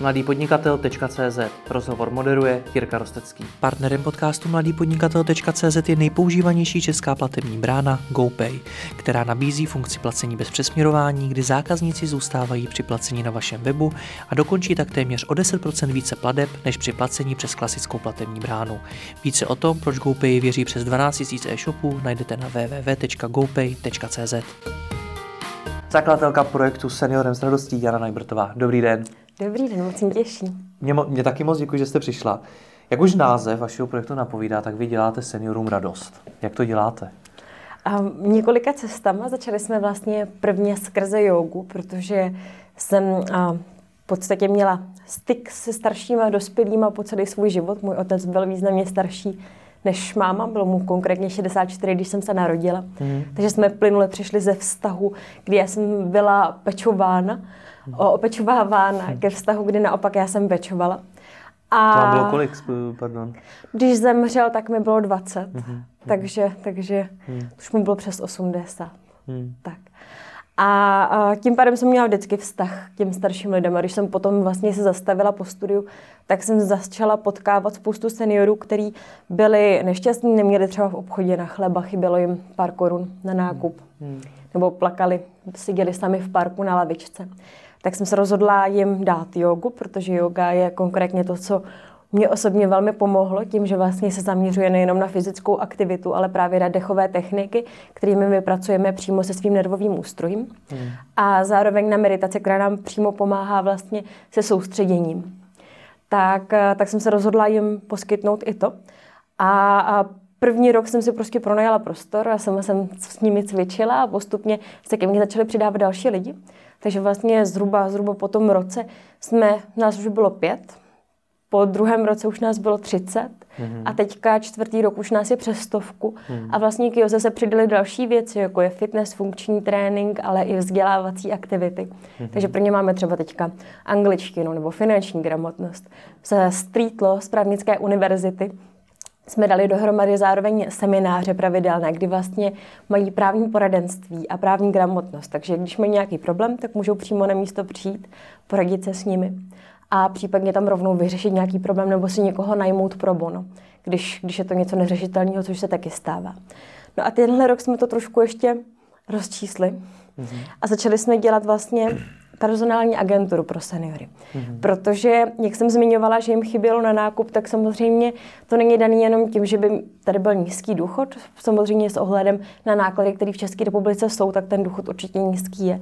mladýpodnikatel.cz Rozhovor moderuje Jirka Rostecký. Partnerem podcastu mladýpodnikatel.cz je nejpoužívanější česká platební brána GoPay, která nabízí funkci placení bez přesměrování, kdy zákazníci zůstávají při placení na vašem webu a dokončí tak téměř o 10% více plateb než při placení přes klasickou platební bránu. Více o tom, proč GoPay věří přes 12 000 e-shopů, najdete na www.gopay.cz. Zakladatelka projektu Seniorem s radostí Jana Najbrtová. Dobrý den. Dobrý den, moc mě těší. Mě, mě taky moc děkuji, že jste přišla. Jak už název vašeho projektu napovídá, tak vy děláte seniorům radost. Jak to děláte? A několika cestama. Začali jsme vlastně prvně skrze jogu, protože jsem a, v podstatě měla styk se staršíma dospělýma po celý svůj život. Můj otec byl významně starší než máma, bylo mu konkrétně 64, když jsem se narodila. Mm. Takže jsme plynule přišli ze vztahu, kdy já jsem byla pečována. Opečovávána mm. ke vztahu, kdy naopak já jsem pečovala. A to vám bylo kolik, pardon? Když zemřel, tak mi bylo 20, mm-hmm. takže, takže mm. už mu bylo přes 80. Mm. Tak. A, a tím pádem jsem měla vždycky vztah k těm starším lidem. A když jsem potom vlastně se zastavila po studiu, tak jsem začala potkávat spoustu seniorů, kteří byli nešťastní, neměli třeba v obchodě na chleba, chybělo jim pár korun na nákup. Hmm. Nebo plakali, seděli sami v parku na lavičce. Tak jsem se rozhodla jim dát jogu, protože yoga je konkrétně to, co mě osobně velmi pomohlo tím, že vlastně se zaměřuje nejenom na fyzickou aktivitu, ale právě na dechové techniky, kterými my pracujeme přímo se svým nervovým ústrojím. Hmm. A zároveň na meditaci, která nám přímo pomáhá vlastně se soustředěním. Tak, eh, tak jsem se rozhodla jim poskytnout i to. A, a První rok jsem si prostě pronajala prostor a sama jsem s nimi cvičila a postupně se ke mně začaly přidávat další lidi. Takže vlastně zhruba, zhruba po tom roce jsme, nás už bylo pět, po druhém roce už nás bylo 30 mm-hmm. a teďka čtvrtý rok už nás je přes stovku. Mm-hmm. A vlastně k Joze se přidaly další věci, jako je fitness, funkční trénink, ale i vzdělávací aktivity. Mm-hmm. Takže pro ně máme třeba teďka angličtinu nebo finanční gramotnost. Ze Street Law z právnické univerzity jsme dali dohromady zároveň semináře pravidelné, kdy vlastně mají právní poradenství a právní gramotnost. Takže když mají nějaký problém, tak můžou přímo na místo přijít, poradit se s nimi a případně tam rovnou vyřešit nějaký problém nebo si někoho najmout pro bono, když, když je to něco neřešitelného, což se taky stává. No a tenhle rok jsme to trošku ještě rozčísli mm-hmm. a začali jsme dělat vlastně personální agenturu pro seniory. Mm-hmm. Protože, jak jsem zmiňovala, že jim chybělo na nákup, tak samozřejmě to není daný jenom tím, že by tady byl nízký důchod. Samozřejmě s ohledem na náklady, které v České republice jsou, tak ten důchod určitě nízký je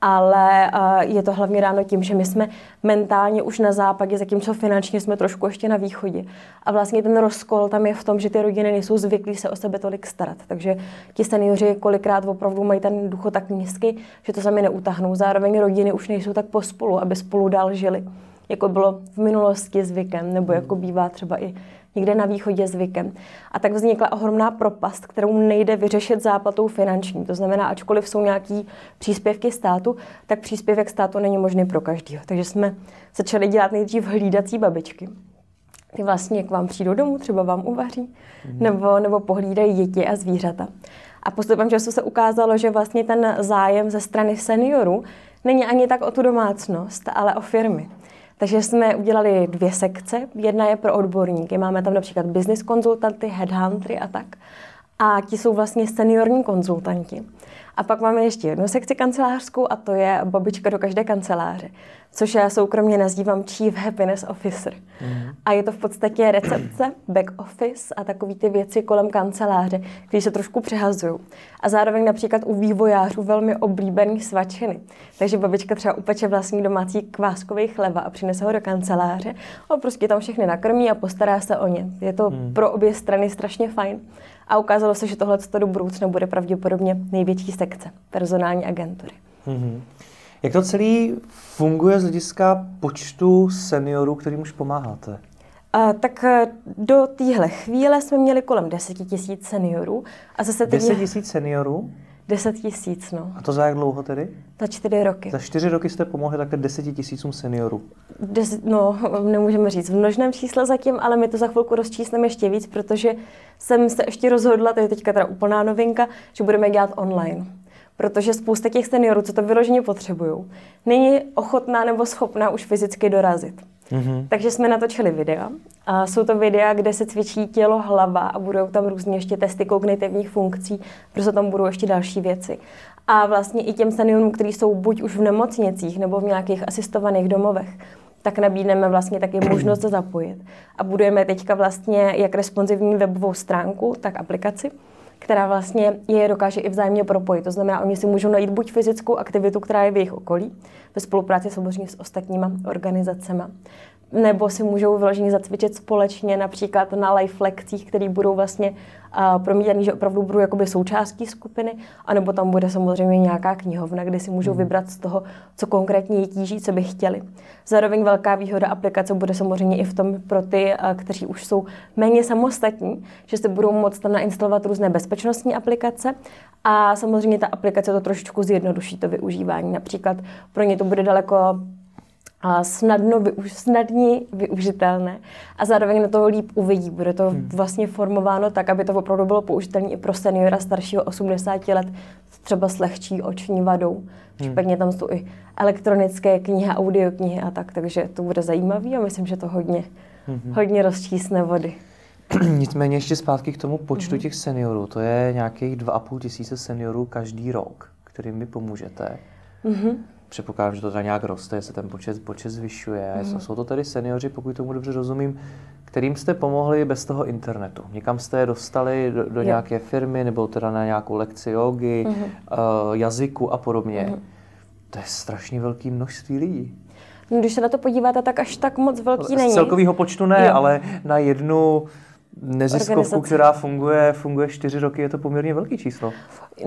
ale je to hlavně dáno tím, že my jsme mentálně už na západě, zatímco finančně jsme trošku ještě na východě. A vlastně ten rozkol tam je v tom, že ty rodiny nejsou zvyklí se o sebe tolik starat. Takže ti seniori kolikrát opravdu mají ten důchod tak nízký, že to sami neutahnou. Zároveň rodiny už nejsou tak pospolu, aby spolu dál žili, jako bylo v minulosti zvykem, nebo jako bývá třeba i někde na východě zvykem. A tak vznikla ohromná propast, kterou nejde vyřešit záplatou finanční. To znamená, ačkoliv jsou nějaký příspěvky státu, tak příspěvek státu není možný pro každého. Takže jsme začali dělat nejdřív hlídací babičky. Ty vlastně k vám přijdou domů, třeba vám uvaří, mm. nebo, nebo pohlídají děti a zvířata. A postupem času se ukázalo, že vlastně ten zájem ze strany seniorů není ani tak o tu domácnost, ale o firmy. Takže jsme udělali dvě sekce. Jedna je pro odborníky. Máme tam například business konzultanty, headhuntery a tak. A ti jsou vlastně seniorní konzultanti. A pak máme ještě jednu sekci kancelářskou a to je babička do každé kanceláře, což já soukromně nazývám Chief Happiness Officer. Mm. A je to v podstatě recepce, back office a takové ty věci kolem kanceláře, které se trošku přehazují. A zároveň například u vývojářů velmi oblíbený svačiny. Takže babička třeba upeče vlastní domácí kváskový chleba a přinese ho do kanceláře a prostě tam všechny nakrmí a postará se o ně. Je to mm. pro obě strany strašně fajn. A ukázalo se, že tohle do budoucna bude pravděpodobně největší sekce personální agentury. Mm-hmm. Jak to celé funguje z hlediska počtu seniorů, kterým už pomáháte? A, tak e, do téhle chvíle jsme měli kolem 10 tisíc seniorů. A zase 10 tisíc seniorů? 10 tisíc, no. A to za jak dlouho tedy? Za čtyři roky. Za čtyři roky jste pomohli takhle 10 tisícům seniorů. Des, no, nemůžeme říct v množném čísle zatím, ale my to za chvilku rozčíslíme ještě víc, protože jsem se ještě rozhodla, to je teďka teda úplná novinka, že budeme dělat online. protože spousta těch seniorů, co to vyloženě potřebují, není ochotná nebo schopná už fyzicky dorazit. Mm-hmm. Takže jsme natočili videa. A jsou to videa, kde se cvičí tělo, hlava a budou tam různě ještě testy kognitivních funkcí, protože tam budou ještě další věci. A vlastně i těm seniorům, kteří jsou buď už v nemocnicích nebo v nějakých asistovaných domovech, tak nabídneme vlastně taky možnost zapojit. A budujeme teďka vlastně jak responsivní webovou stránku, tak aplikaci, která vlastně je dokáže i vzájemně propojit. To znamená, oni si můžou najít buď fyzickou aktivitu, která je v jejich okolí, ve spolupráci samozřejmě s ostatníma organizacemi, nebo si můžou vyloženě zacvičit společně, například na live lekcích, které budou vlastně uh, promítaný, že opravdu budou jakoby součástí skupiny, anebo tam bude samozřejmě nějaká knihovna, kde si můžou hmm. vybrat z toho, co konkrétně je tíží, co by chtěli. Zároveň velká výhoda aplikace bude samozřejmě i v tom pro ty, uh, kteří už jsou méně samostatní, že si budou moct tam nainstalovat různé bezpečnostní aplikace a samozřejmě ta aplikace to trošičku zjednoduší to využívání. Například pro ně to bude daleko snadno, využ, snadní využitelné a zároveň na to líp uvidí. Bude to hmm. vlastně formováno tak, aby to opravdu bylo použitelné i pro seniora staršího 80 let, třeba s lehčí oční vadou. Hmm. Případně tam jsou i elektronické knihy, audioknihy a tak, takže to bude zajímavý a myslím, že to hodně, hmm. hodně rozčísne vody. Nicméně ještě zpátky k tomu počtu hmm. těch seniorů. To je nějakých 2,5 tisíce seniorů každý rok, kterým mi pomůžete. Hmm předpokládám, že to teda nějak roste, se ten počet, počet zvyšuje. Mm. Jsou to tedy seniori, pokud tomu dobře rozumím, kterým jste pomohli bez toho internetu. Někam jste je dostali do, do nějaké firmy nebo teda na nějakou lekci jogy, mm. uh, jazyku a podobně. Mm. To je strašně velké množství lidí. No, když se na to podíváte, tak až tak moc velký není. Z celkového počtu ne, jo. ale na jednu neziskovku, která funguje, funguje čtyři roky, je to poměrně velký číslo.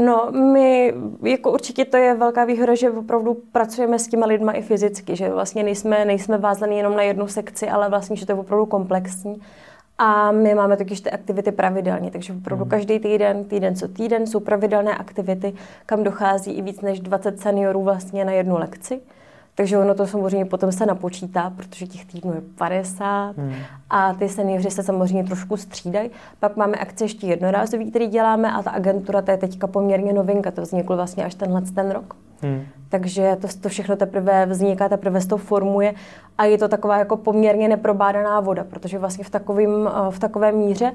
No, my, jako určitě to je velká výhoda, že opravdu pracujeme s těma lidma i fyzicky, že vlastně nejsme, nejsme vázaní jenom na jednu sekci, ale vlastně, že to je opravdu komplexní. A my máme totiž ty aktivity pravidelně, takže opravdu mm. každý týden, týden co týden jsou pravidelné aktivity, kam dochází i víc než 20 seniorů vlastně na jednu lekci. Takže ono to samozřejmě potom se napočítá, protože těch týdnů je 50 hmm. a ty seniori se samozřejmě trošku střídají. Pak máme akce ještě jednorázový, který děláme a ta agentura, to je teďka poměrně novinka, to vzniklo vlastně až tenhle ten rok. Hmm. Takže to, to všechno teprve vzniká, teprve se to formuje a je to taková jako poměrně neprobádaná voda, protože vlastně v, takovým, v takové míře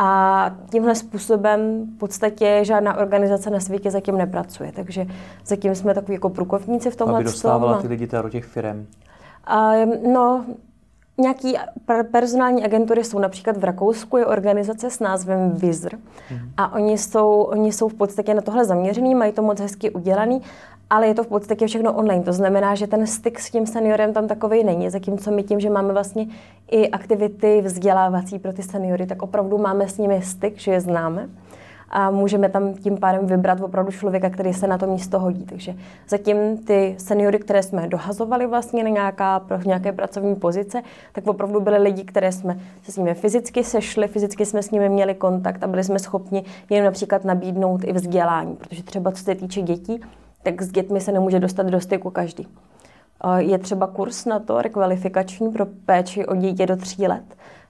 a tímhle způsobem v podstatě žádná organizace na světě zatím nepracuje. Takže zatím jsme takový jako průkovníci v tomhle. Aby dostávala ty lidi do těch firm. Uh, no, Nějaký personální agentury jsou například v Rakousku, je organizace s názvem Vizr mm. a oni jsou, oni jsou v podstatě na tohle zaměřený, mají to moc hezky udělaný ale je to v podstatě všechno online. To znamená, že ten styk s tím seniorem tam takový není. Zatímco my tím, že máme vlastně i aktivity vzdělávací pro ty seniory, tak opravdu máme s nimi styk, že je známe a můžeme tam tím pádem vybrat opravdu člověka, který se na to místo hodí. Takže zatím ty seniory, které jsme dohazovali vlastně na nějaká, pro nějaké pracovní pozice, tak opravdu byly lidi, které jsme se s nimi fyzicky sešli, fyzicky jsme s nimi měli kontakt a byli jsme schopni jim například nabídnout i vzdělání, protože třeba co se týče dětí, tak s dětmi se nemůže dostat do styku každý. Je třeba kurz na to, rekvalifikační pro péči o dítě do tří let.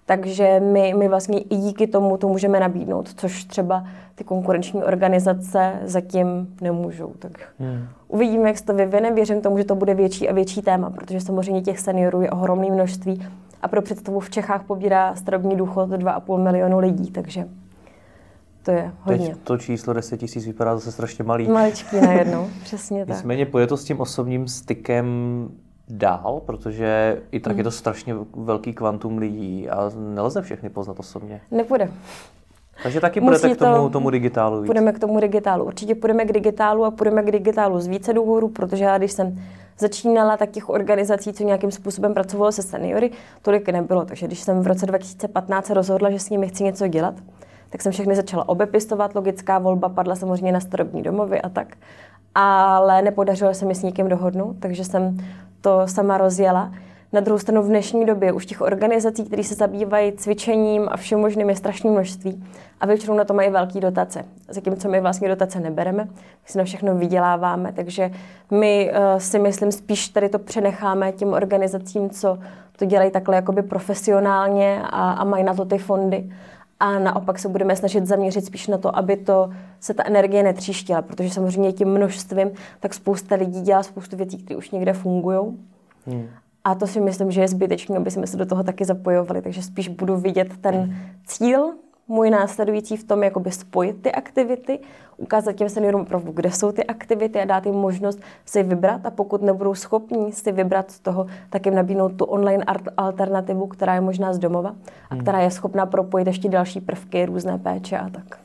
Takže my, my vlastně i díky tomu to můžeme nabídnout, což třeba ty konkurenční organizace zatím nemůžou. Tak hmm. uvidíme, jak se to vyvine. Věřím tomu, že to bude větší a větší téma, protože samozřejmě těch seniorů je ohromné množství a pro představu v Čechách pobírá starobní důchod 2,5 milionu lidí, takže to je hodně. Teď to číslo 10 tisíc vypadá zase strašně malý. Maličký najednou, přesně tak. Nicméně pojde to s tím osobním stykem dál, protože i tak mm. je to strašně velký kvantum lidí a nelze všechny poznat osobně. Nepůjde. Takže taky půjdete k tomu, tomu digitálu víc. Půjdeme k tomu digitálu. Určitě půjdeme k digitálu a půjdeme k digitálu z více důvodů, protože já když jsem začínala, tak těch organizací, co nějakým způsobem pracovalo se seniory, tolik nebylo. Takže když jsem v roce 2015 rozhodla, že s nimi chci něco dělat, tak jsem všechny začala obepistovat, logická volba padla samozřejmě na starobní domovy a tak. Ale nepodařilo se mi s nikým dohodnout, takže jsem to sama rozjela. Na druhou stranu v dnešní době už těch organizací, které se zabývají cvičením a všem možným je strašné množství a většinou na to mají velké dotace. Zatímco my vlastně dotace nebereme, my si na všechno vyděláváme, takže my uh, si myslím spíš tady to přenecháme těm organizacím, co to dělají takhle jakoby profesionálně a, a mají na to ty fondy a naopak se budeme snažit zaměřit spíš na to, aby to se ta energie netříštila, protože samozřejmě tím množstvím tak spousta lidí dělá spoustu věcí, které už někde fungují. Hmm. A to si myslím, že je zbytečné, aby jsme se do toho taky zapojovali. Takže spíš budu vidět ten cíl můj následující v tom, jakoby spojit ty aktivity, ukázat těm seniorům opravdu, kde jsou ty aktivity a dát jim možnost si vybrat a pokud nebudou schopní si vybrat z toho, tak jim nabídnout tu online alternativu, která je možná z domova a hmm. která je schopná propojit ještě další prvky, různé péče a tak.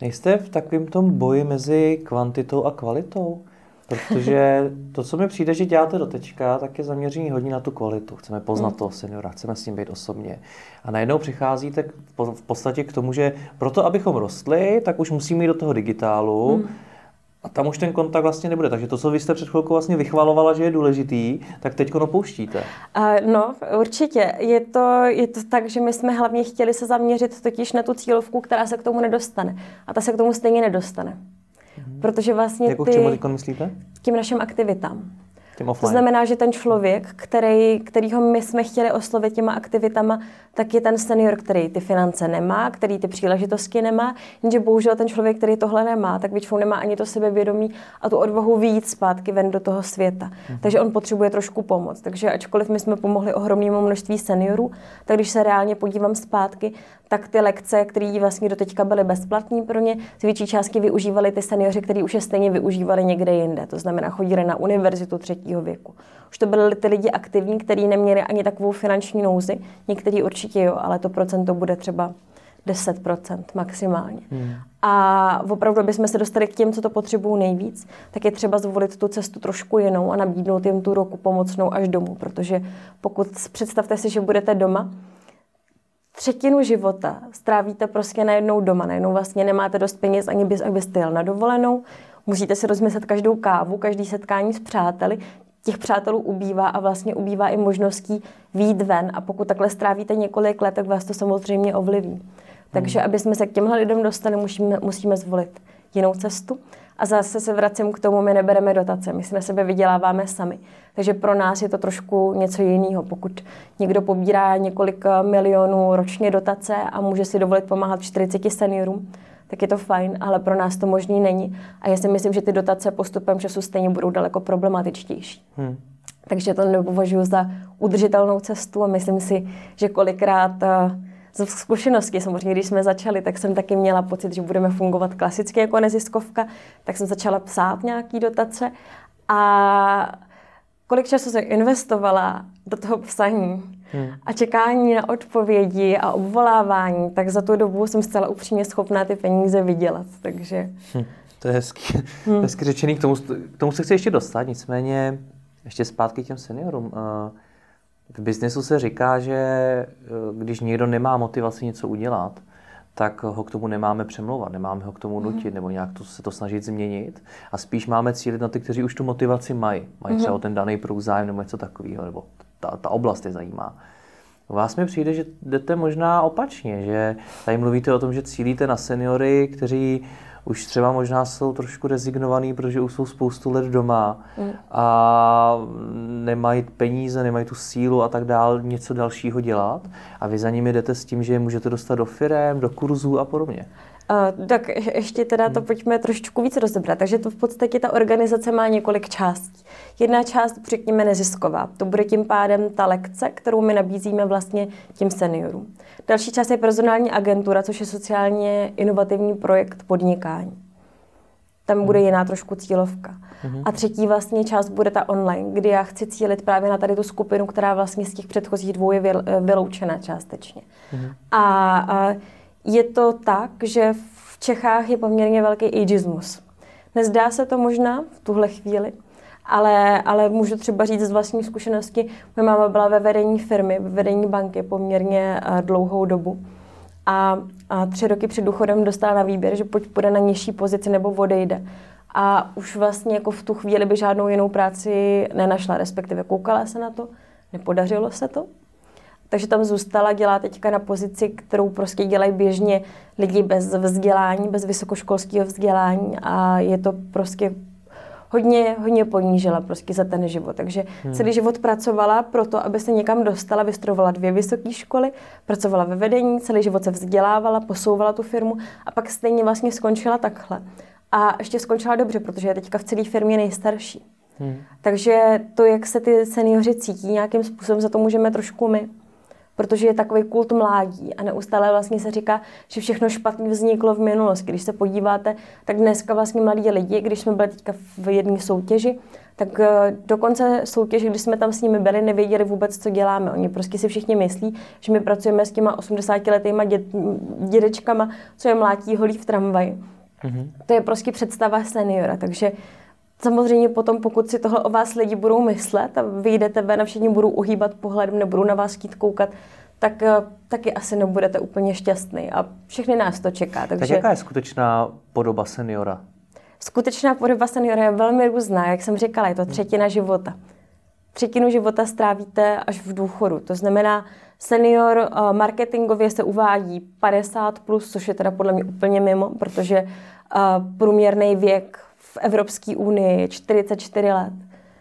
Nejste v takovém tom boji mezi kvantitou a kvalitou? Protože to, co mi přijde, že děláte do tečka, tak je zaměření hodně na tu kvalitu. Chceme poznat mm. toho seniora, chceme s ním být osobně. A najednou přicházíte v podstatě k tomu, že proto, abychom rostli, tak už musíme jít do toho digitálu. Mm. A tam už ten kontakt vlastně nebude. Takže to, co vy jste před chvilkou vlastně vychvalovala, že je důležitý, tak teď opouštíte. Uh, no, určitě. Je to, je to tak, že my jsme hlavně chtěli se zaměřit totiž na tu cílovku, která se k tomu nedostane. A ta se k tomu stejně nedostane. Protože vlastně Jako ty... k čemu myslíte? Tím našim aktivitám. To znamená, že ten člověk, který, kterýho my jsme chtěli oslovit těma aktivitama, tak je ten senior, který ty finance nemá, který ty příležitosti nemá, jenže bohužel ten člověk, který tohle nemá, tak většinou nemá ani to sebevědomí a tu odvahu výjít zpátky ven do toho světa. Mhm. Takže on potřebuje trošku pomoc. Takže ačkoliv my jsme pomohli ohromnému množství seniorů, tak když se reálně podívám zpátky, tak ty lekce, které vlastně doteďka byly bezplatné pro ně, z větší částky využívali ty seniori, kteří už je stejně využívali někde jinde. To znamená, chodili na univerzitu třetího věku. Už to byly ty lidi aktivní, kteří neměli ani takovou finanční nouzi. Někteří určitě jo, ale to procento bude třeba 10% maximálně. Hmm. A opravdu, aby jsme se dostali k těm, co to potřebují nejvíc, tak je třeba zvolit tu cestu trošku jinou a nabídnout jim tu roku pomocnou až domů. Protože pokud představte si, že budete doma, třetinu života strávíte prostě najednou doma. Najednou vlastně nemáte dost peněz, ani bys, abyste jel na dovolenou. Musíte si rozmyslet každou kávu, každý setkání s přáteli. Těch přátelů ubývá a vlastně ubývá i možností výjít ven. A pokud takhle strávíte několik let, tak vás to samozřejmě ovliví. Takže aby jsme se k těmhle lidem dostali, musíme, musíme zvolit jinou cestu. A zase se vracím k tomu, my nebereme dotace, my si na sebe vyděláváme sami. Takže pro nás je to trošku něco jiného. Pokud někdo pobírá několik milionů ročně dotace a může si dovolit pomáhat 40 seniorům, tak je to fajn, ale pro nás to možný není. A já si myslím, že ty dotace postupem času stejně budou daleko problematičtější. Hmm. Takže to nepovažuji za udržitelnou cestu a myslím si, že kolikrát eh, z zkušenosti, samozřejmě, když jsme začali, tak jsem taky měla pocit, že budeme fungovat klasicky jako neziskovka, tak jsem začala psát nějaký dotace a kolik času jsem investovala do toho psaní hmm. a čekání na odpovědi a obvolávání, tak za tu dobu jsem zcela upřímně schopná ty peníze vydělat, takže... Hmm. To je hezky, hmm. hezky řečený, k tomu, k tomu se chci ještě dostat, nicméně ještě zpátky těm seniorům. Uh, v biznesu se říká, že eh, když někdo nemá motivaci něco udělat, tak ho k tomu nemáme přemlouvat, nemáme ho k tomu mhm. nutit nebo nějak to, se to snažit změnit. A spíš máme cílit na ty, kteří už tu motivaci mají. Mají třeba mhm. ten daný průzájem nebo něco takového, nebo ta, ta oblast je zajímá. U vás mi přijde, že jdete možná opačně, že tady mluvíte o tom, že cílíte na seniory, kteří už třeba možná jsou trošku rezignovaný, protože už jsou spoustu let doma mm. a nemají peníze, nemají tu sílu a tak dál něco dalšího dělat a vy za nimi jdete s tím, že je můžete dostat do firem, do kurzů a podobně. Uh, tak ještě teda to hmm. pojďme trošičku víc rozebrat. Takže to v podstatě ta organizace má několik částí. Jedna část, řekněme, nezisková. To bude tím pádem ta lekce, kterou my nabízíme vlastně těm seniorům. Další část je personální agentura, což je sociálně inovativní projekt podnikání. Tam bude hmm. jiná trošku cílovka. Uh-huh. A třetí vlastně část bude ta online, kdy já chci cílit právě na tady tu skupinu, která vlastně z těch předchozích dvou je vyloučena částečně. Uh-huh. A, a je to tak, že v Čechách je poměrně velký ageismus. Nezdá se to možná v tuhle chvíli, ale, ale můžu třeba říct z vlastní zkušenosti, moje máma byla ve vedení firmy, ve vedení banky poměrně uh, dlouhou dobu. A, a tři roky před důchodem dostala na výběr, že pojď půjde na nižší pozici nebo odejde. A už vlastně jako v tu chvíli by žádnou jinou práci nenašla, respektive koukala se na to, nepodařilo se to. Takže tam zůstala, dělá teďka na pozici, kterou prostě dělají běžně lidi bez vzdělání, bez vysokoškolského vzdělání a je to prostě hodně, hodně ponížila prostě za ten život. Takže hmm. celý život pracovala pro to, aby se někam dostala, vystudovala dvě vysoké školy, pracovala ve vedení, celý život se vzdělávala, posouvala tu firmu a pak stejně vlastně skončila takhle. A ještě skončila dobře, protože je teďka v celé firmě nejstarší. Hmm. Takže to, jak se ty seniori cítí, nějakým způsobem za to můžeme trošku my protože je takový kult mládí a neustále vlastně se říká, že všechno špatné vzniklo v minulosti. Když se podíváte, tak dneska vlastně mladí lidi, když jsme byli teďka v jedné soutěži, tak eh, do konce soutěže, když jsme tam s nimi byli, nevěděli vůbec, co děláme. Oni prostě si všichni myslí, že my pracujeme s těma 80-letýma dět, dědečkama, co je mlátí holí v tramvaji. Mm-hmm. To je prostě představa seniora, takže Samozřejmě potom, pokud si tohle o vás lidi budou myslet a vyjdete ven a všichni budou uhýbat pohledem, nebudou na vás chtít koukat, tak eh, taky asi nebudete úplně šťastný. A všechny nás to čeká. Takže... Tak jaká je skutečná podoba seniora? Skutečná podoba seniora je velmi různá. Jak jsem říkala, je to třetina života. Třetinu života strávíte až v důchodu. To znamená, senior eh, marketingově se uvádí 50+, plus, což je teda podle mě úplně mimo, protože eh, průměrný věk Evropské unii je 44 let.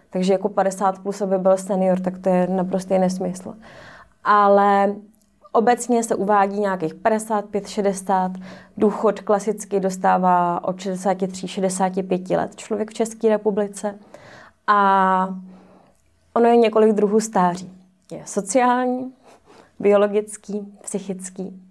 Takže jako 50 plus, aby byl senior, tak to je naprostý nesmysl. Ale obecně se uvádí nějakých 55-60. Důchod klasicky dostává od 63-65 let člověk v České republice. A ono je několik druhů stáří. Je sociální, biologický, psychický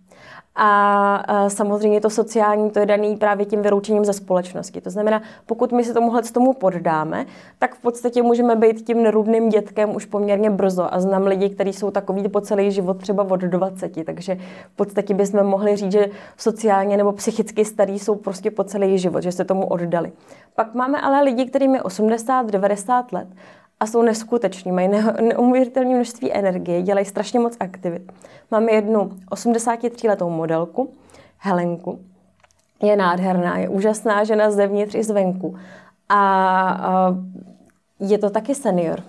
a samozřejmě to sociální, to je daný právě tím vyroučením ze společnosti. To znamená, pokud my se tomuhle tomu poddáme, tak v podstatě můžeme být tím nerudným dětkem už poměrně brzo. A znám lidi, kteří jsou takový po celý život třeba od 20, takže v podstatě bychom mohli říct, že sociálně nebo psychicky starí jsou prostě po celý život, že se tomu oddali. Pak máme ale lidi, kterým je 80, 90 let a jsou neskuteční, mají neuvěřitelné množství energie, dělají strašně moc aktivit. Máme jednu 83-letou modelku, Helenku. Je nádherná, je úžasná žena zevnitř i zvenku. A, a je to taky senior.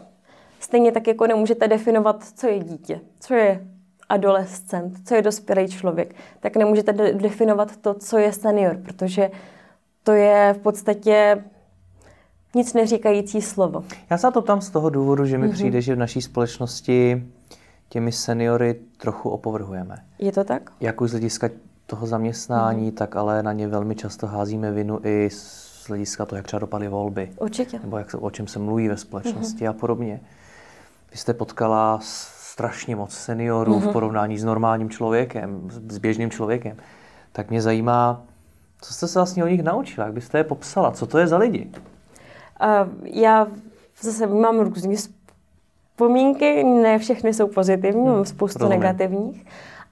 Stejně tak jako nemůžete definovat, co je dítě, co je adolescent, co je dospělý člověk, tak nemůžete de- definovat to, co je senior, protože to je v podstatě nic neříkající slovo. Já se to tam z toho důvodu, že mi mm-hmm. přijde, že v naší společnosti těmi seniory trochu opovrhujeme. Je to tak? Jak už z hlediska toho zaměstnání, mm-hmm. tak ale na ně velmi často házíme vinu i z hlediska toho, jak třeba dopadly volby. Určitě. Nebo jak, o čem se mluví ve společnosti mm-hmm. a podobně. Vy jste potkala strašně moc seniorů mm-hmm. v mhm. porovnání s normálním člověkem, s běžným člověkem. Tak mě zajímá, co jste se vlastně o nich naučila, jak byste je popsala, co to je za lidi? Já zase mám různé vzpomínky, ne všechny jsou pozitivní, hmm, mám spoustu rozumím. negativních,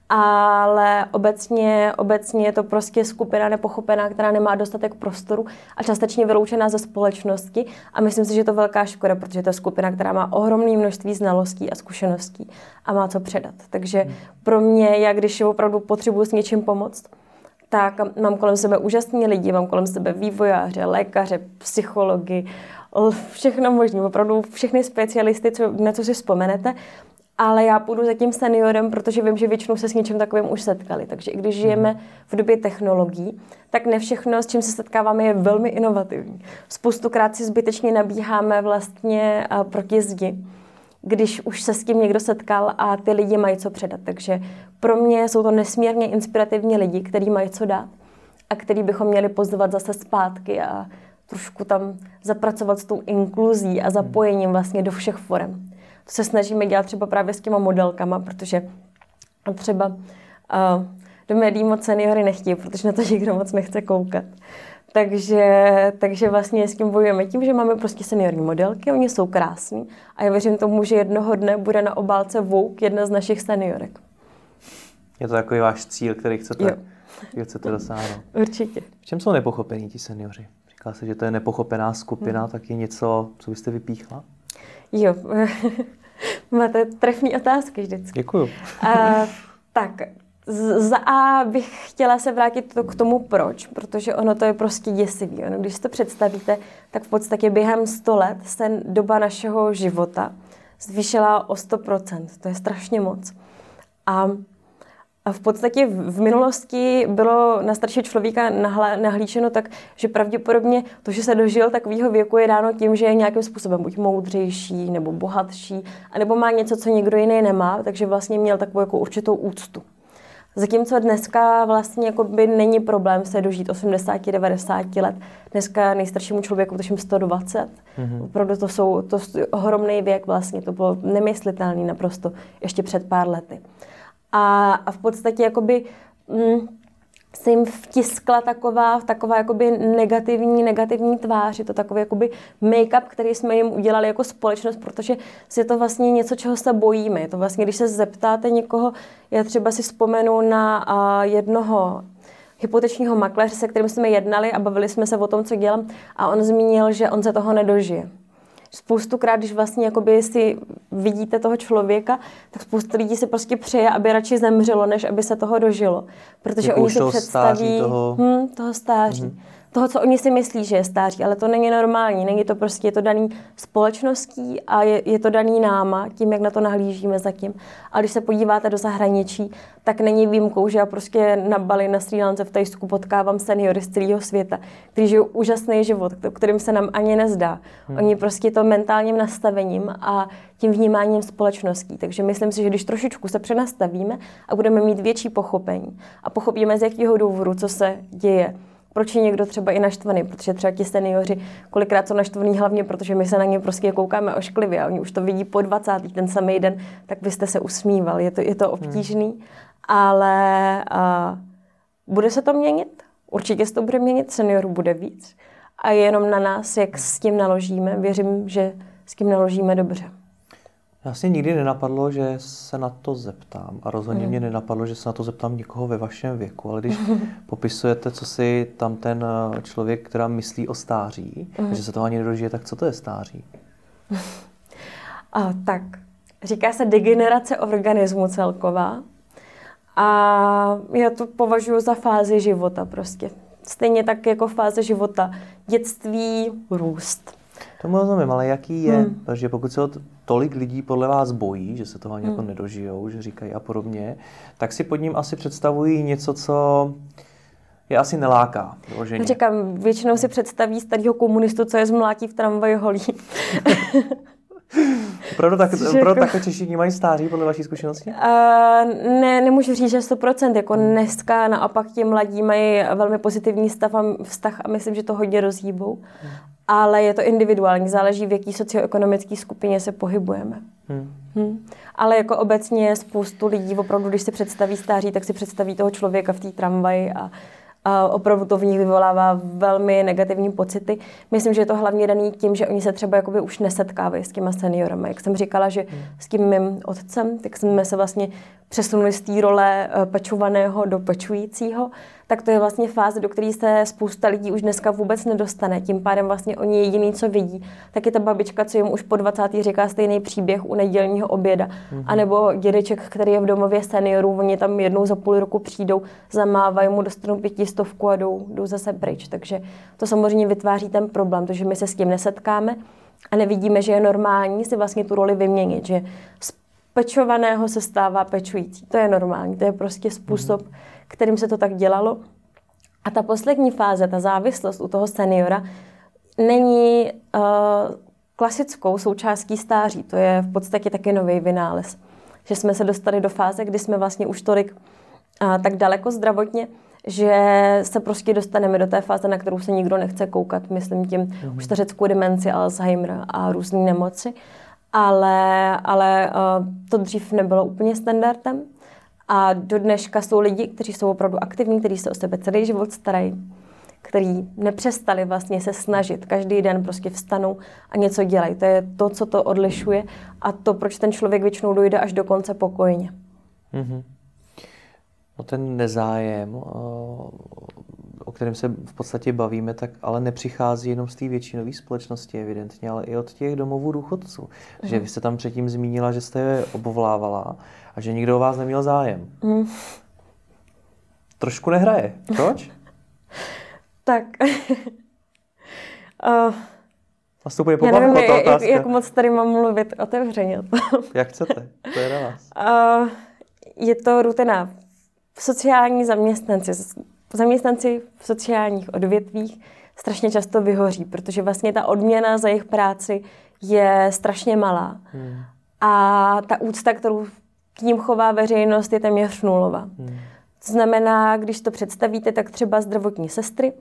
ale obecně, obecně je to prostě skupina nepochopená, která nemá dostatek prostoru a částečně vyloučená ze společnosti a myslím si, že je to velká škoda, protože to je skupina, která má ohromné množství znalostí a zkušeností a má co předat. Takže hmm. pro mě, já když opravdu potřebuji s něčím pomoct, tak mám kolem sebe úžasní lidi, mám kolem sebe vývojáře, lékaře, psychologi, všechno možné, opravdu všechny specialisty, co, na co si vzpomenete, ale já půjdu za tím seniorem, protože vím, že většinou se s něčím takovým už setkali. Takže i když žijeme v době technologií, tak ne všechno, s čím se setkáváme, je velmi inovativní. Spoustukrát si zbytečně nabíháme vlastně proti zdi když už se s tím někdo setkal a ty lidi mají co předat. Takže pro mě jsou to nesmírně inspirativní lidi, kteří mají co dát a který bychom měli pozvat zase zpátky a trošku tam zapracovat s tou inkluzí a zapojením vlastně do všech forem. To se snažíme dělat třeba právě s těma modelkama, protože třeba uh, do médií moc seniory nechtějí, protože na to nikdo moc nechce koukat. Takže, takže vlastně s tím bojujeme tím, že máme prostě seniorní modelky, oni jsou krásní a já věřím tomu, že jednoho dne bude na obálce Vogue jedna z našich seniorek. Je to takový váš cíl, který chcete, který chcete dosáhnout. Určitě. V čem jsou nepochopení ti seniori? Říká se, že to je nepochopená skupina, hmm. tak je něco, co byste vypíchla? Jo, máte trefný otázky vždycky. Děkuju. uh, tak, za A bych chtěla se vrátit to k tomu proč, protože ono to je prostě děsivý. Ono, když si to představíte, tak v podstatě během 100 let se doba našeho života zvýšila o 100%. To je strašně moc. A a v podstatě v minulosti bylo na staršího člověka nahlíčeno tak, že pravděpodobně to, že se dožil takového věku, je dáno tím, že je nějakým způsobem buď moudřejší nebo bohatší, anebo má něco, co někdo jiný nemá, takže vlastně měl takovou jako určitou úctu. Zatímco dneska vlastně jako by není problém se dožít 80-90 let. Dneska nejstaršímu člověku tuším 120. Mm-hmm. Opravdu to jsou to ohromný věk vlastně, to bylo nemyslitelný naprosto ještě před pár lety. A, a v podstatě jakoby mm, se jim vtiskla taková, taková jakoby negativní, negativní tvář. Je to takový jakoby make-up, který jsme jim udělali jako společnost, protože je to vlastně něco, čeho se bojíme. Je to vlastně, když se zeptáte někoho, já třeba si vzpomenu na uh, jednoho hypotečního makléře, se kterým jsme jednali a bavili jsme se o tom, co dělám a on zmínil, že on se toho nedožije spoustukrát, když vlastně jakoby si vidíte toho člověka, tak spoustu lidí si prostě přeje, aby radši zemřelo, než aby se toho dožilo. Protože jako oni si představí toho... Hm, toho stáří. Mm-hmm toho, co oni si myslí, že je stáří, ale to není normální. Není to prostě, je to daný společností a je, je to daný náma, tím, jak na to nahlížíme zatím. A když se podíváte do zahraničí, tak není výjimkou, že já prostě na Bali, na Sri Lance, v Tajsku potkávám seniory z celého světa, kteří žijou úžasný život, kterým se nám ani nezdá. Hmm. Oni prostě to mentálním nastavením a tím vnímáním společností. Takže myslím si, že když trošičku se přenastavíme a budeme mít větší pochopení a pochopíme, z jakého důvodu, co se děje, proč je někdo třeba i naštvaný, protože třeba ti seniori kolikrát jsou naštvaný hlavně, protože my se na ně prostě koukáme ošklivě a oni už to vidí po 20. ten samý den, tak byste se usmíval. Je to, je to hmm. obtížný, hmm. ale uh, bude se to měnit? Určitě se to bude měnit, seniorů bude víc. A je jenom na nás, jak s tím naložíme. Věřím, že s tím naložíme dobře. Vlastně nikdy nenapadlo, že se na to zeptám. A rozhodně mm. mě nenapadlo, že se na to zeptám někoho ve vašem věku. Ale když popisujete, co si tam ten eh, člověk, která myslí o stáří, mm. že se toho ani nedožije, tak co to je stáří? A, tak, říká se degenerace organismu celková. A já to považuji za fázi života prostě. Stejně tak jako fáze života. Dětství, růst. Tomu rozumím, ale jaký je, hmm. protože pokud se tolik lidí podle vás bojí, že se toho ani jako hmm. nedožijou, že říkají a podobně, tak si pod ním asi představují něco, co je asi neláká. Říkám, většinou si představí starého komunistu, co je zmlátí v tramvaji holí. Opravdu, tak, opravdu jako... takhle Češi vnímají stáří podle vaší zkušenosti? Uh, ne, nemůžu říct, že 100%. Jako hmm. dneska naopak ti mladí mají velmi pozitivní stav a vztah a myslím, že to hodně rozhýbou. Hmm ale je to individuální, záleží v jaký socioekonomické skupině se pohybujeme. Hmm. Hmm. Ale jako obecně spoustu lidí opravdu, když se představí stáří, tak si představí toho člověka v té tramvaji a, a opravdu to v nich vyvolává velmi negativní pocity. Myslím, že je to hlavně daný tím, že oni se třeba jakoby už nesetkávají s těma seniorama. Jak jsem říkala, že hmm. s tím mým otcem, tak jsme se vlastně přesunuli z té role eh, pečovaného do pečujícího tak to je vlastně fáze, do které se spousta lidí už dneska vůbec nedostane. Tím pádem vlastně oni jediný, co vidí, tak je ta babička, co jim už po 20. říká stejný příběh u nedělního oběda. Mm-hmm. A nebo dědeček, který je v domově seniorů, oni tam jednou za půl roku přijdou, zamávají mu, dostanou pětistovku a jdou, jdou zase pryč. Takže to samozřejmě vytváří ten problém, protože my se s tím nesetkáme a nevidíme, že je normální si vlastně tu roli vyměnit, že pečovaného se stává pečující. To je normální, to je prostě způsob, mm-hmm kterým se to tak dělalo. A ta poslední fáze, ta závislost u toho seniora, není uh, klasickou součástí stáří. To je v podstatě taky nový vynález. Že jsme se dostali do fáze, kdy jsme vlastně už tolik uh, tak daleko zdravotně, že se prostě dostaneme do té fáze, na kterou se nikdo nechce koukat, myslím tím mm-hmm. už stařeckou demenci, Alzheimer a různé nemoci. Ale, ale uh, to dřív nebylo úplně standardem. A do dneška jsou lidi, kteří jsou opravdu aktivní, kteří se o sebe celý život starají, kteří nepřestali vlastně se snažit. Každý den prostě vstanou a něco dělají. To je to, co to odlišuje a to, proč ten člověk většinou dojde až do konce pokojně. Mm-hmm. No ten nezájem, o kterém se v podstatě bavíme, tak ale nepřichází jenom z té většinové společnosti evidentně, ale i od těch domovů důchodců. Mm. Že vy jste tam předtím zmínila, že jste je obvolávala a že nikdo o vás neměl zájem. Mm. Trošku nehraje. Proč? tak. uh, Nastupuje po nevím, ta otázka. Jak, jak moc tady mám mluvit otevřeně. jak chcete, to je na vás. Uh, je to rutina sociální zaměstnanci, zaměstnanci v sociálních odvětvích strašně často vyhoří, protože vlastně ta odměna za jejich práci je strašně malá. Hmm. A ta úcta, kterou k ním chová veřejnost, je téměř nulová. Hmm. To znamená, když to představíte, tak třeba zdravotní sestry,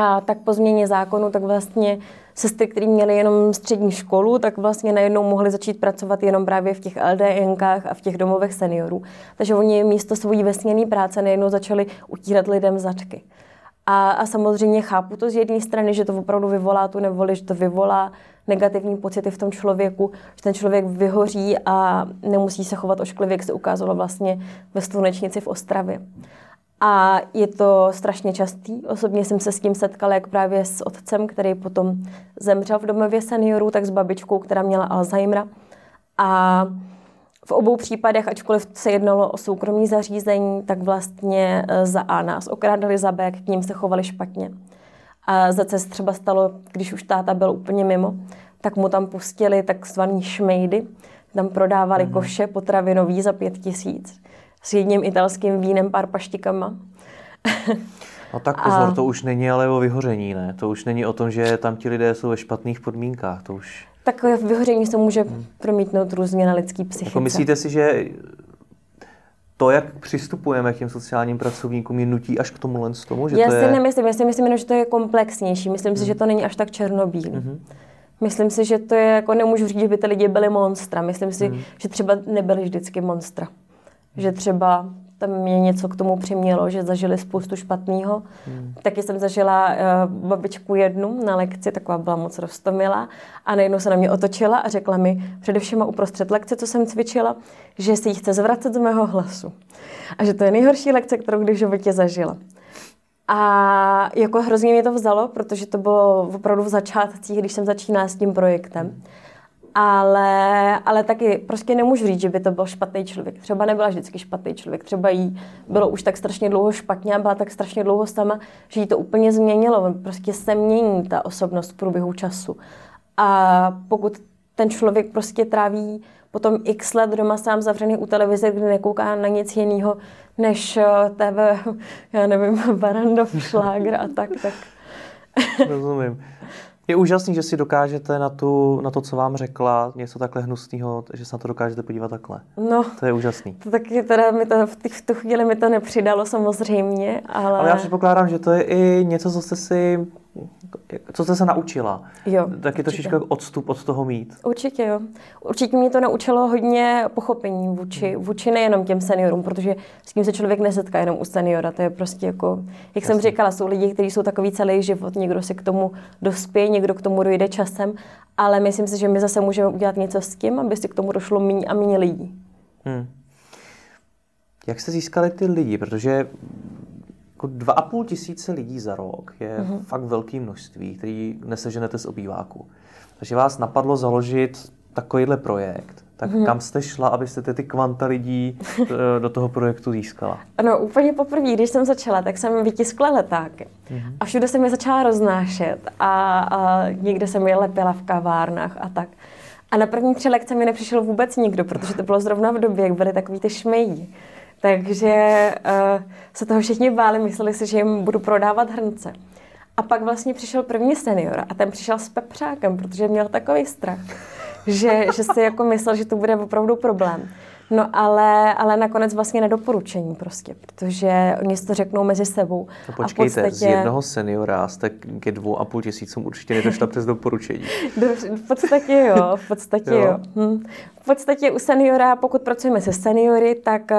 a tak po změně zákonu, tak vlastně sestry, které měly jenom střední školu, tak vlastně najednou mohly začít pracovat jenom právě v těch LDNkách a v těch domovech seniorů. Takže oni místo svojí vesněné práce najednou začali utírat lidem začky. A, a samozřejmě chápu to z jedné strany, že to opravdu vyvolá tu nevoli, že to vyvolá negativní pocity v tom člověku, že ten člověk vyhoří a nemusí se chovat ošklivě, jak se ukázalo vlastně ve slunečnici v Ostravě. A je to strašně častý. Osobně jsem se s tím setkala jak právě s otcem, který potom zemřel v domově seniorů, tak s babičkou, která měla Alzheimera. A v obou případech, ačkoliv se jednalo o soukromí zařízení, tak vlastně e, za A nás okrádali, za B k ním se chovali špatně. A za C se třeba stalo, když už táta byl úplně mimo, tak mu tam pustili takzvaný šmejdy. Tam prodávali mm-hmm. koše potravinový za pět tisíc s jedním italským vínem, pár paštikama. No tak pozor, a... to už není ale o vyhoření, ne? To už není o tom, že tam ti lidé jsou ve špatných podmínkách, to už... Takové vyhoření se může hmm. promítnout různě na lidský psychice. Jako myslíte si, že to, jak přistupujeme k těm sociálním pracovníkům, je nutí až k tomu z tomu? Že já to si je... nemyslím, já si myslím, že to je komplexnější. Myslím hmm. si, že to není až tak černobílý. Hmm. Myslím si, že to je, jako nemůžu říct, že by ty lidi byli monstra. Myslím si, hmm. že třeba nebyli vždycky monstra že třeba tam mě něco k tomu přimělo, že zažili spoustu špatného. Hmm. Taky jsem zažila uh, babičku jednu na lekci, taková byla moc roztomilá a najednou se na mě otočila a řekla mi, především uprostřed lekce, co jsem cvičila, že si ji chce zvracet z mého hlasu. A že to je nejhorší lekce, kterou kdy v životě zažila. A jako hrozně mě to vzalo, protože to bylo opravdu v začátcích, když jsem začínala s tím projektem. Hmm ale, ale taky prostě nemůžu říct, že by to byl špatný člověk. Třeba nebyla vždycky špatný člověk, třeba jí bylo už tak strašně dlouho špatně a byla tak strašně dlouho sama, že jí to úplně změnilo. Prostě se mění ta osobnost v průběhu času. A pokud ten člověk prostě tráví potom x let doma sám zavřený u televize, kde nekouká na nic jiného, než eh, TV, já nevím, Barandov, Šlágr a tak, tak. Rozumím. Je úžasný, že si dokážete na, tu, na to, co vám řekla, něco takhle hnusného, že se na to dokážete podívat takhle. No. To je úžasný. To taky teda mi to, v tu chvíli mi to nepřidalo samozřejmě, ale... Ale já předpokládám, že to je i něco, co jste si co jste se naučila? Jo, Taky trošičku odstup od toho mít. Určitě jo. Určitě mě to naučilo hodně pochopení vůči, hmm. vůči nejenom těm seniorům, protože s tím se člověk nesetká jenom u seniora. To je prostě jako, jak Jasně. jsem říkala, jsou lidi, kteří jsou takový celý život, někdo se k tomu dospěje, někdo k tomu dojde časem, ale myslím si, že my zase můžeme udělat něco s tím, aby si k tomu došlo méně a méně lidí. Hmm. Jak jste získali ty lidi? Protože jako dva a půl tisíce lidí za rok je mm-hmm. fakt velké množství, který neseženete z obýváku. Takže vás napadlo založit takovýhle projekt. Tak mm-hmm. kam jste šla, abyste ty, ty kvanta lidí eh, do toho projektu získala? Ano, úplně poprvé, když jsem začala, tak jsem vytiskla letáky. Mm-hmm. A všude jsem je začala roznášet. A, a někde jsem je lepila v kavárnách a tak. A na první tři lekce mi nepřišel vůbec nikdo, protože to bylo zrovna v době, jak byly takový ty šmejí. Takže uh, se toho všichni báli, mysleli si, že jim budu prodávat hrnce. A pak vlastně přišel první senior a ten přišel s pepřákem, protože měl takový strach, že, že si jako myslel, že to bude opravdu problém. No ale, ale nakonec vlastně nedoporučení prostě, protože oni si to řeknou mezi sebou. No počkejte, a podstatě... z jednoho seniora jste ke dvou a půl tisícům určitě nedošla přes doporučení. v podstatě jo, v podstatě jo. jo. Hm. V podstatě u seniora, pokud pracujeme se seniory, tak uh,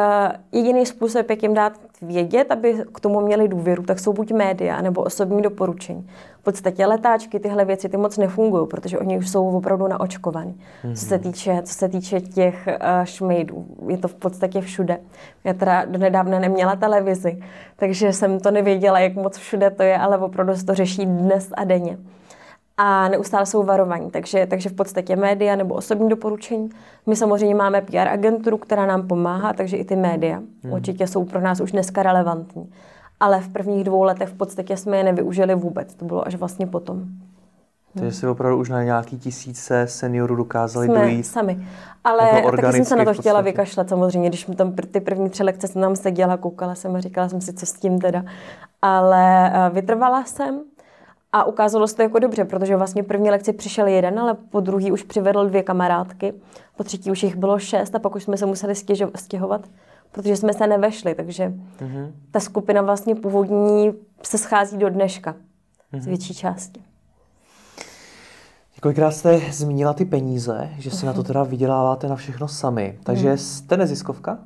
jediný způsob, jak jim dát vědět, aby k tomu měli důvěru, tak jsou buď média nebo osobní doporučení. V podstatě letáčky, tyhle věci, ty moc nefungují, protože oni už jsou opravdu naočkovaní. Mm-hmm. Co, se mhm. týče, co se týče těch uh, šmejdů, je to v podstatě všude. Já teda do nedávna neměla televizi, takže jsem to nevěděla, jak moc všude to je, ale opravdu se to řeší dnes a denně a neustále jsou varovaní. Takže, takže v podstatě média nebo osobní doporučení. My samozřejmě máme PR agenturu, která nám pomáhá, takže i ty média hmm. určitě jsou pro nás už dneska relevantní. Ale v prvních dvou letech v podstatě jsme je nevyužili vůbec. To bylo až vlastně potom. Takže si opravdu už na nějaký tisíce seniorů dokázali Jsme dojít. sami. Ale Jako taky jsem se na to chtěla vykašlat samozřejmě, když mi tam ty první tři lekce jsem tam seděla, koukala jsem a říkala jsem si, co s tím teda. Ale eh, vytrvala jsem a ukázalo se to jako dobře, protože vlastně první lekci přišel jeden, ale po druhý už přivedl dvě kamarádky, po třetí už jich bylo šest a pak už jsme se museli stěžo- stěhovat, protože jsme se nevešli, takže Mhm. ta skupina vlastně původní se schází do dneška z větší části. Několikrát jste zmínila ty peníze, že si na to teda vyděláváte na všechno sami. Takže jste neziskovka?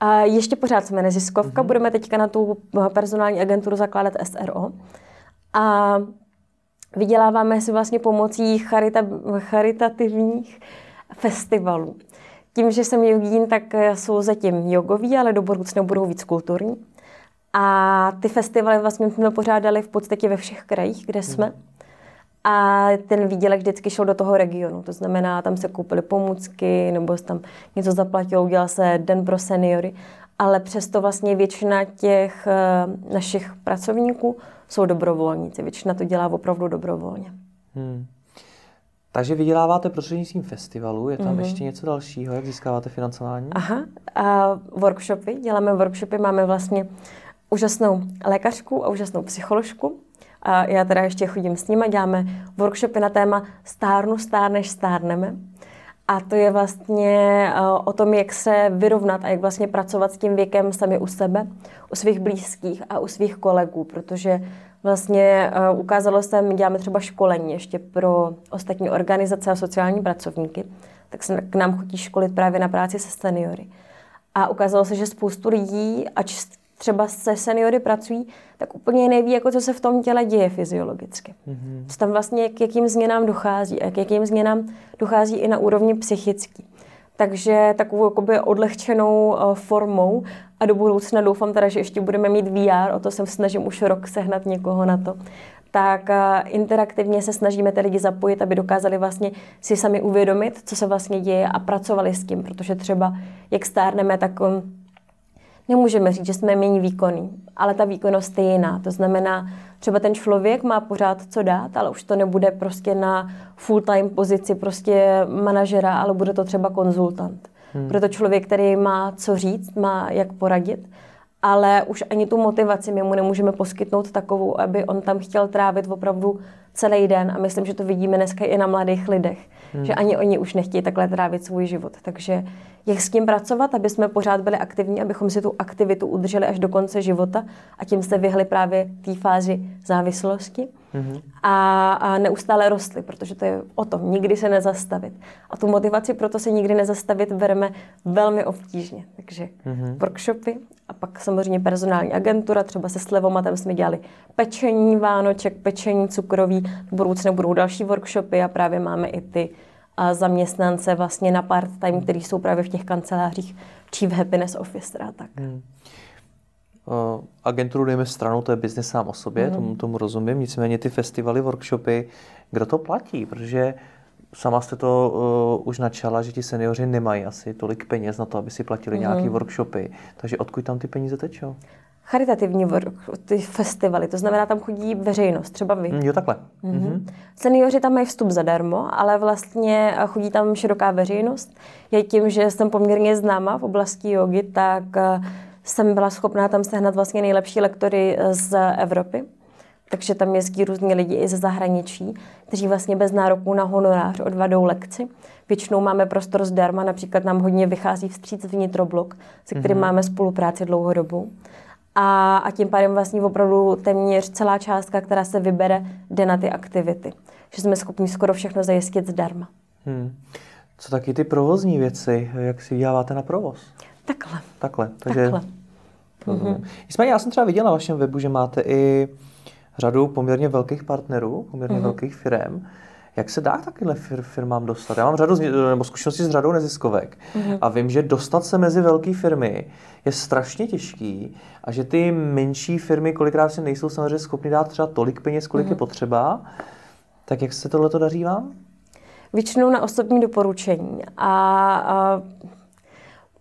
A ještě pořád jsme neziskovka, mm-hmm. budeme teďka na tu personální agenturu zakládat SRO. A vyděláváme si vlastně pomocí charita, charitativních festivalů. Tím, že jsem jogín, tak jsou zatím jogoví, ale do budoucna budou víc kulturní. A ty festivaly vlastně jsme pořádali v podstatě ve všech krajích, kde jsme. A ten výdělek vždycky šel do toho regionu. To znamená, tam se koupily pomůcky, nebo se tam něco zaplatilo, udělal se den pro seniory. Ale přesto vlastně většina těch eh, našich pracovníků jsou dobrovolníci. Většina to dělá opravdu dobrovolně. Hmm. Takže vyděláváte prostřednictvím festivalu, je tam mm-hmm. ještě něco dalšího, jak získáváte financování? Aha, a workshopy, děláme workshopy, máme vlastně úžasnou lékařku a úžasnou psycholožku. A já teda ještě chodím s nimi, děláme workshopy na téma stárnu, stárneš, stárneme. A to je vlastně eh, o tom, jak se vyrovnat a jak vlastně pracovat s tím věkem sami u sebe, u svých blízkých a u svých kolegů, protože vlastně eh, ukázalo se, my děláme třeba školení ještě pro ostatní organizace a sociální pracovníky, tak se k nám chodí školit právě na práci se seniory. A ukázalo se, že spoustu lidí, ač třeba se seniory pracují, tak úplně neví, jako co se v tom těle děje fyziologicky. Mm-hmm. Co tam vlastně, k jakým změnám dochází a k jakým změnám dochází i na úrovni psychický. Takže takovou jakoby odlehčenou uh, formou a do budoucna doufám teda, že ještě budeme mít VR, o to se snažím už rok sehnat někoho na to, tak uh, interaktivně se snažíme ty lidi zapojit, aby dokázali vlastně si sami uvědomit, co se vlastně děje a pracovali s tím, protože třeba jak stárneme, tak um, nemůžeme říct, že jsme méně výkonní, ale ta výkonnost je jiná. To znamená, třeba ten člověk má pořád co dát, ale už to nebude prostě na full-time pozici prostě manažera, ale bude to třeba konzultant. Hmm. Bude to člověk, který má co říct, má jak poradit, ale už ani tu motivaci my mu nemůžeme poskytnout takovou, aby on tam chtěl trávit opravdu celý den a myslím, že to vidíme dneska i na mladých lidech, hmm. že ani oni už nechtějí takhle trávit svůj život. Takže jak s tím pracovat, aby jsme pořád byli aktivní, abychom si tu aktivitu udrželi až do konce života a tím se vyhli právě té fázi závislosti mm-hmm. a, a neustále rostli, protože to je o tom, nikdy se nezastavit. A tu motivaci proto se nikdy nezastavit bereme velmi obtížně. Takže mm-hmm. workshopy a pak samozřejmě personální agentura, třeba se slevomatem jsme dělali pečení vánoček, pečení cukroví, v budoucnu budou další workshopy a právě máme i ty zaměstnance vlastně na part-time, kteří jsou právě v těch kancelářích Chief Happiness Officer a tak. Hmm. Uh, agenturu dejme stranou, to je biznes sám o sobě, hmm. tomu, tomu rozumím. Nicméně ty festivaly, workshopy, kdo to platí? Protože sama jste to uh, už načala, že ti seniori nemají asi tolik peněz na to, aby si platili hmm. nějaké workshopy. Takže odkud tam ty peníze tečou? Charitativní work, ty festivaly, to znamená, tam chodí veřejnost, třeba vy. Jo, takhle. Mm-hmm. Seniori tam mají vstup zadarmo, ale vlastně chodí tam široká veřejnost. Je tím, že jsem poměrně známá v oblasti jogy, tak jsem byla schopná tam sehnat vlastně nejlepší lektory z Evropy. Takže tam jezdí různí lidi i ze zahraničí, kteří vlastně bez nároku na honorář odvadou lekci. Většinou máme prostor zdarma, například nám hodně vychází vstříc vnitroblok, se kterým mm-hmm. máme spolupráci dlouhodobou. A, a tím pádem vlastně opravdu téměř celá částka, která se vybere, jde na ty aktivity. Že jsme schopni skoro všechno zajistit zdarma. Hmm. Co taky ty provozní věci, jak si děláváte na provoz? Takhle. Takhle, takže... Takhle. Mm-hmm. Nicméně já jsem třeba viděla na vašem webu, že máte i řadu poměrně velkých partnerů, poměrně mm-hmm. velkých firm. Jak se dá takovýhle fir- firmám dostat? Já mám řadu, nebo zkušenosti s řadou neziskovek mm-hmm. a vím, že dostat se mezi velké firmy je strašně těžký a že ty menší firmy kolikrát si nejsou samozřejmě schopny dát třeba tolik peněz, kolik mm-hmm. je potřeba. Tak jak se tohle daří vám? Většinou na osobní doporučení a, a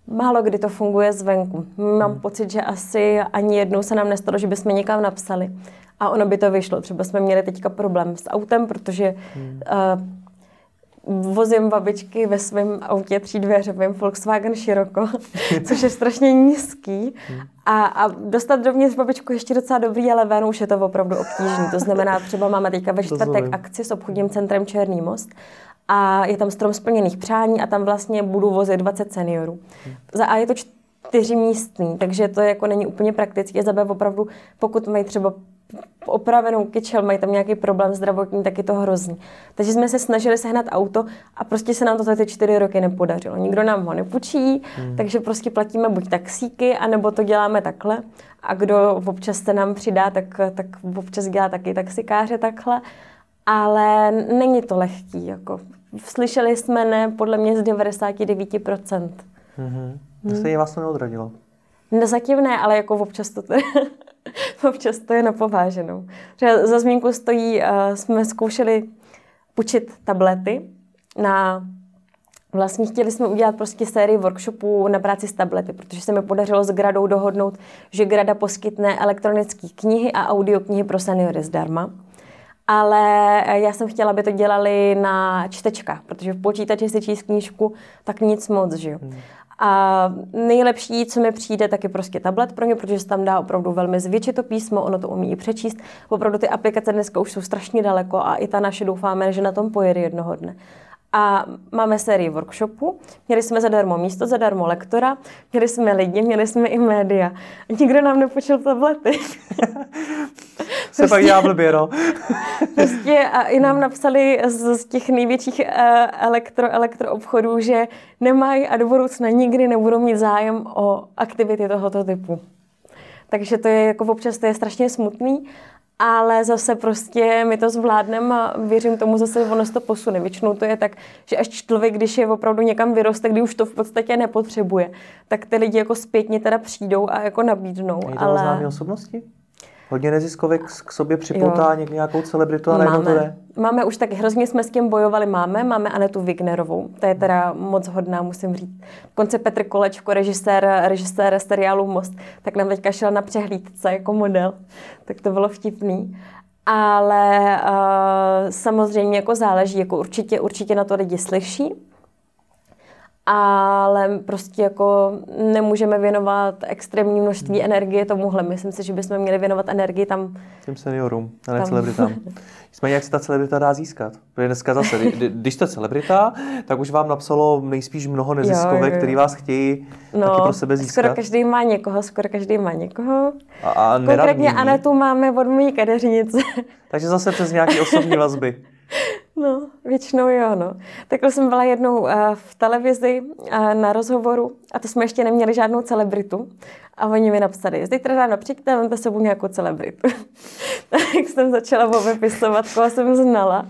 málo kdy to funguje zvenku. Mám hmm. pocit, že asi ani jednou se nám nestalo, že bychom někam napsali a ono by to vyšlo. Třeba jsme měli teďka problém s autem, protože hmm. uh, vozím babičky ve svém autě třídvěřovém Volkswagen Scirocco, což je strašně nízký. Hmm. A, a dostat dovnitř babičku ještě docela dobrý, ale ven už je to opravdu obtížné. To znamená, třeba máme teďka ve čtvrtek akci s obchodním centrem Černý most a je tam strom splněných přání a tam vlastně budu vozit 20 seniorů. Za A je to čtyřimístný, takže to jako není úplně praktické. Za B opravdu, pokud mají třeba opravenou kyčel, mají tam nějaký problém zdravotní, tak je to hrozný. Takže jsme se snažili sehnat auto a prostě se nám to za ty čtyři roky nepodařilo. Nikdo nám ho nepůjčí, hmm. takže prostě platíme buď taxíky, anebo to děláme takhle. A kdo občas se nám přidá, tak, tak občas dělá taky taxikáře takhle. Ale není to lehký. Jako. Slyšeli jsme ne, podle mě z 99%. Mm-hmm. To se jí vlastně neodradilo. No, zatím ne, ale jako občas to, tady, občas to je napováženou. Třeba za zmínku stojí, uh, jsme zkoušeli půjčit tablety na Vlastně chtěli jsme udělat prostě sérii workshopů na práci s tablety, protože se mi podařilo s Gradou dohodnout, že Grada poskytne elektronické knihy a audioknihy pro seniory zdarma. Ale já jsem chtěla, aby to dělali na čtečkách, protože v počítači si číst knížku, tak nic moc, že jo. Hmm. A nejlepší, co mi přijde, tak je prostě tablet pro ně, protože se tam dá opravdu velmi zvětšit to písmo, ono to umí i přečíst. Opravdu ty aplikace dneska už jsou strašně daleko a i ta naše doufáme, že na tom pojede jednoho dne. A máme sérii workshopu, měli jsme zadarmo místo, zadarmo lektora, měli jsme lidi, měli jsme i média. A nikdo nám nepočil tablety. Se prostě, pak dělá blbě, no. prostě a i nám napsali z, z těch největších uh, elektro, elektroobchodů, že nemají a do budoucna nikdy nebudou mít zájem o aktivity tohoto typu. Takže to je jako občas to je strašně smutný ale zase prostě my to zvládneme a věřím tomu, zase ono se to posune. Většinou to je tak, že až člověk, když je opravdu někam vyroste, kdy už to v podstatě nepotřebuje, tak ty lidi jako zpětně teda přijdou a jako nabídnou. Je to ale... osobnosti? Hodně neziskovek k sobě připoutá jo. nějakou celebritu a najednou to jde. Máme už tak hrozně jsme s tím bojovali. Máme, máme Anetu Wignerovou. To je teda moc hodná, musím říct. Konce Petr Kolečko, režisér, režisér seriálu Most, tak nám teďka šel na přehlídce jako model. Tak to bylo vtipný. Ale uh, samozřejmě jako záleží, jako určitě, určitě na to lidi slyší ale prostě jako nemůžeme věnovat extrémní množství hmm. energie tomuhle. Myslím si, že bychom měli věnovat energii tam. Těm seniorům, a ne tam. celebritám. Nicméně, jak se ta celebrita dá získat? Protože dneska zase, když jste celebrita, tak už vám napsalo nejspíš mnoho neziskovek, který vás chtějí no, taky pro sebe získat. Skoro každý má někoho, skoro každý má někoho. A, a Konkrétně Anetu máme od mojí kadeřnice. Takže zase přes nějaké osobní vazby. No, většinou jo, no. Takhle jsem byla jednou uh, v televizi uh, na rozhovoru a to jsme ještě neměli žádnou celebritu. A oni mi napsali, zítra ráno přijďte vemte sebou nějakou celebritu. tak jsem začala povypisovat, koho jsem znala.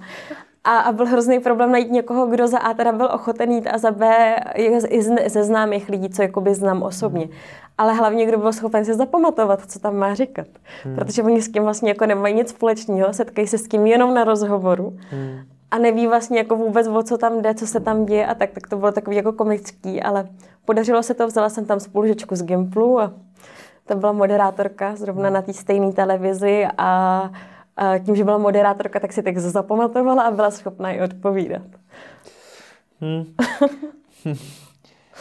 A, a byl hrozný problém najít někoho, kdo za A teda byl ochoten jít a za B i ze známých lidí, co jakoby znám osobně. Ale hlavně, kdo byl schopen si zapamatovat, co tam má říkat. Hmm. Protože oni s tím vlastně jako nemají nic společného, setkají se s tím jenom na rozhovoru. Hmm a neví vlastně jako vůbec, o co tam jde, co se tam děje a tak, tak to bylo takový jako komický, ale podařilo se to, vzala jsem tam spolužečku z Gimplu a to byla moderátorka zrovna na té stejné televizi a, a tím, že byla moderátorka, tak si tak zapamatovala a byla schopná i odpovídat. Hmm.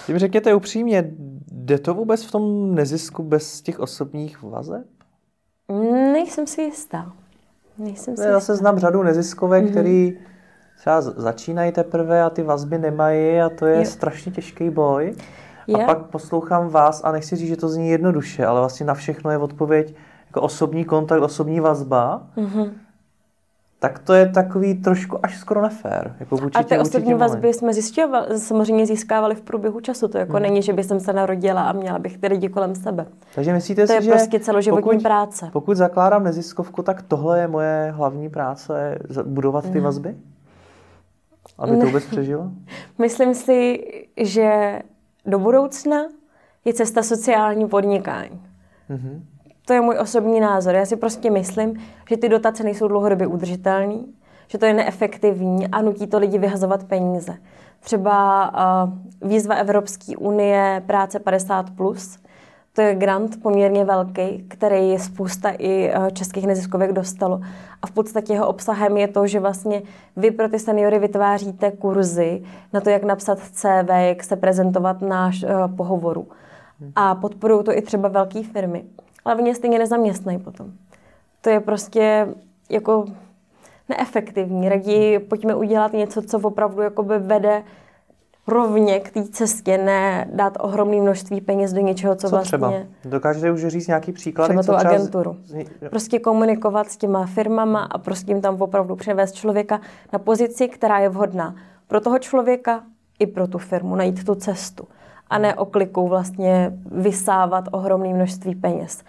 Tím řekněte upřímně, jde to vůbec v tom nezisku bez těch osobních vazeb? Nejsem si jistá. Nejsem si Já zase znám řadu neziskovek, mm-hmm. který třeba začínají teprve a ty vazby nemají a to je jo. strašně těžký boj. Je. A pak poslouchám vás a nechci říct, že to zní jednoduše, ale vlastně na všechno je odpověď jako osobní kontakt, osobní vazba. Mm-hmm. Tak to je takový trošku až skoro nefér. Jako a ty osobní vazby jsme zjišťovali, samozřejmě získávali v průběhu času. To jako hmm. není, že by jsem se narodila a měla bych ty lidi kolem sebe. Takže myslíte to si, je že prostě celoživotní pokud, práce. Pokud zakládám neziskovku, tak tohle je moje hlavní práce, budovat ty hmm. vazby? Aby to vůbec přežilo? Myslím si, že do budoucna je cesta sociální podnikání. Mm-hmm. To je můj osobní názor. Já si prostě myslím, že ty dotace nejsou dlouhodobě udržitelné, že to je neefektivní a nutí to lidi vyhazovat peníze. Třeba uh, výzva Evropské unie práce 50+, plus, To je grant poměrně velký, který spousta i eh, českých neziskovek dostalo. A v podstatě jeho obsahem je to, že vlastně vy pro ty seniory vytváříte kurzy na to, jak napsat CV, jak se prezentovat na uh, pohovoru. A podporují to i třeba velké firmy. Ale oni stejně nezaměstnají potom. To je prostě jako neefektivní. Raději pojďme udělat něco, co opravdu jakoby vede rovně k té cestě, ne dát ohromné množství peněz do něčeho, co, co vlastně... třeba? Dokážete už říct nějaký příklad? Třeba tu agenturu. Prostě komunikovat s těma firmama a prostě jim tam opravdu převést člověka na pozici, která je vhodná pro toho člověka i pro tu firmu, najít tu cestu a ne oklikou vlastně vysávat ohromné množství peněz.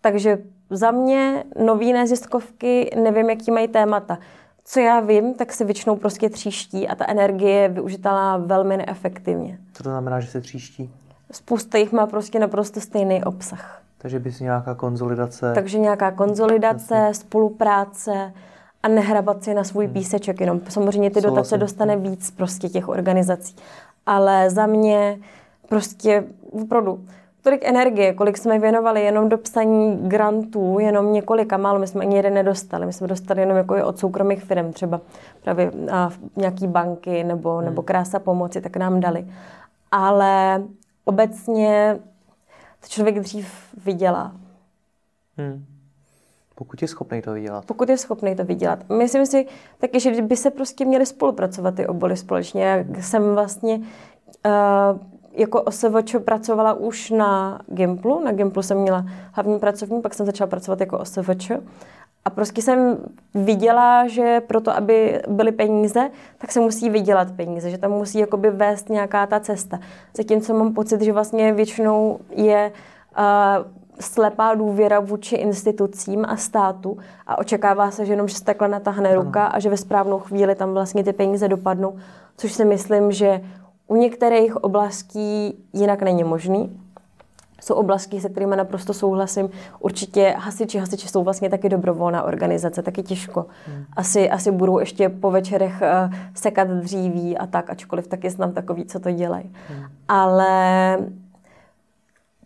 Takže za mě nový neziskovky, nevím, jaký mají témata co já vím, tak se většinou prostě tříští a ta energie je využitelná velmi neefektivně. Co to znamená, že se tříští? Spousta jich má prostě naprosto stejný obsah. Takže bys nějaká konzolidace? Takže nějaká konzolidace, Jasně. spolupráce a nehrabat si na svůj hmm. píseček jenom. Samozřejmě ty dotace dostane víc prostě těch organizací. Ale za mě prostě opravdu tolik energie, kolik jsme věnovali jenom do psaní grantů, jenom několika málo, my jsme ani jeden nedostali, my jsme dostali jenom jako od soukromých firm, třeba právě a nějaký banky nebo, hmm. nebo krása pomoci, tak nám dali. Ale obecně to člověk dřív vydělá. Hmm. Pokud je schopný to vydělat. Pokud je schopný to vydělat. Myslím si taky, že by se prostě měli spolupracovat ty obory společně. Já jsem vlastně uh, jako OSVČ pracovala už na Gimplu. Na Gimplu jsem měla hlavní pracovní, pak jsem začala pracovat jako OSVČ. A prostě jsem viděla, že proto, aby byly peníze, tak se musí vydělat peníze, že tam musí jakoby vést nějaká ta cesta. Zatímco mám pocit, že vlastně většinou je uh, slepá důvěra vůči institucím a státu a očekává se, že jenom, že se takhle natáhne ruka a že ve správnou chvíli tam vlastně ty peníze dopadnou, což si myslím, že u některých oblastí jinak není možný. Jsou oblasti, se kterými naprosto souhlasím. Určitě hasiči, hasiči jsou vlastně taky dobrovolná organizace, taky těžko. Hmm. Asi, asi budou ještě po večerech uh, sekat dříví a tak, ačkoliv taky znám takový, co to dělají. Hmm. Ale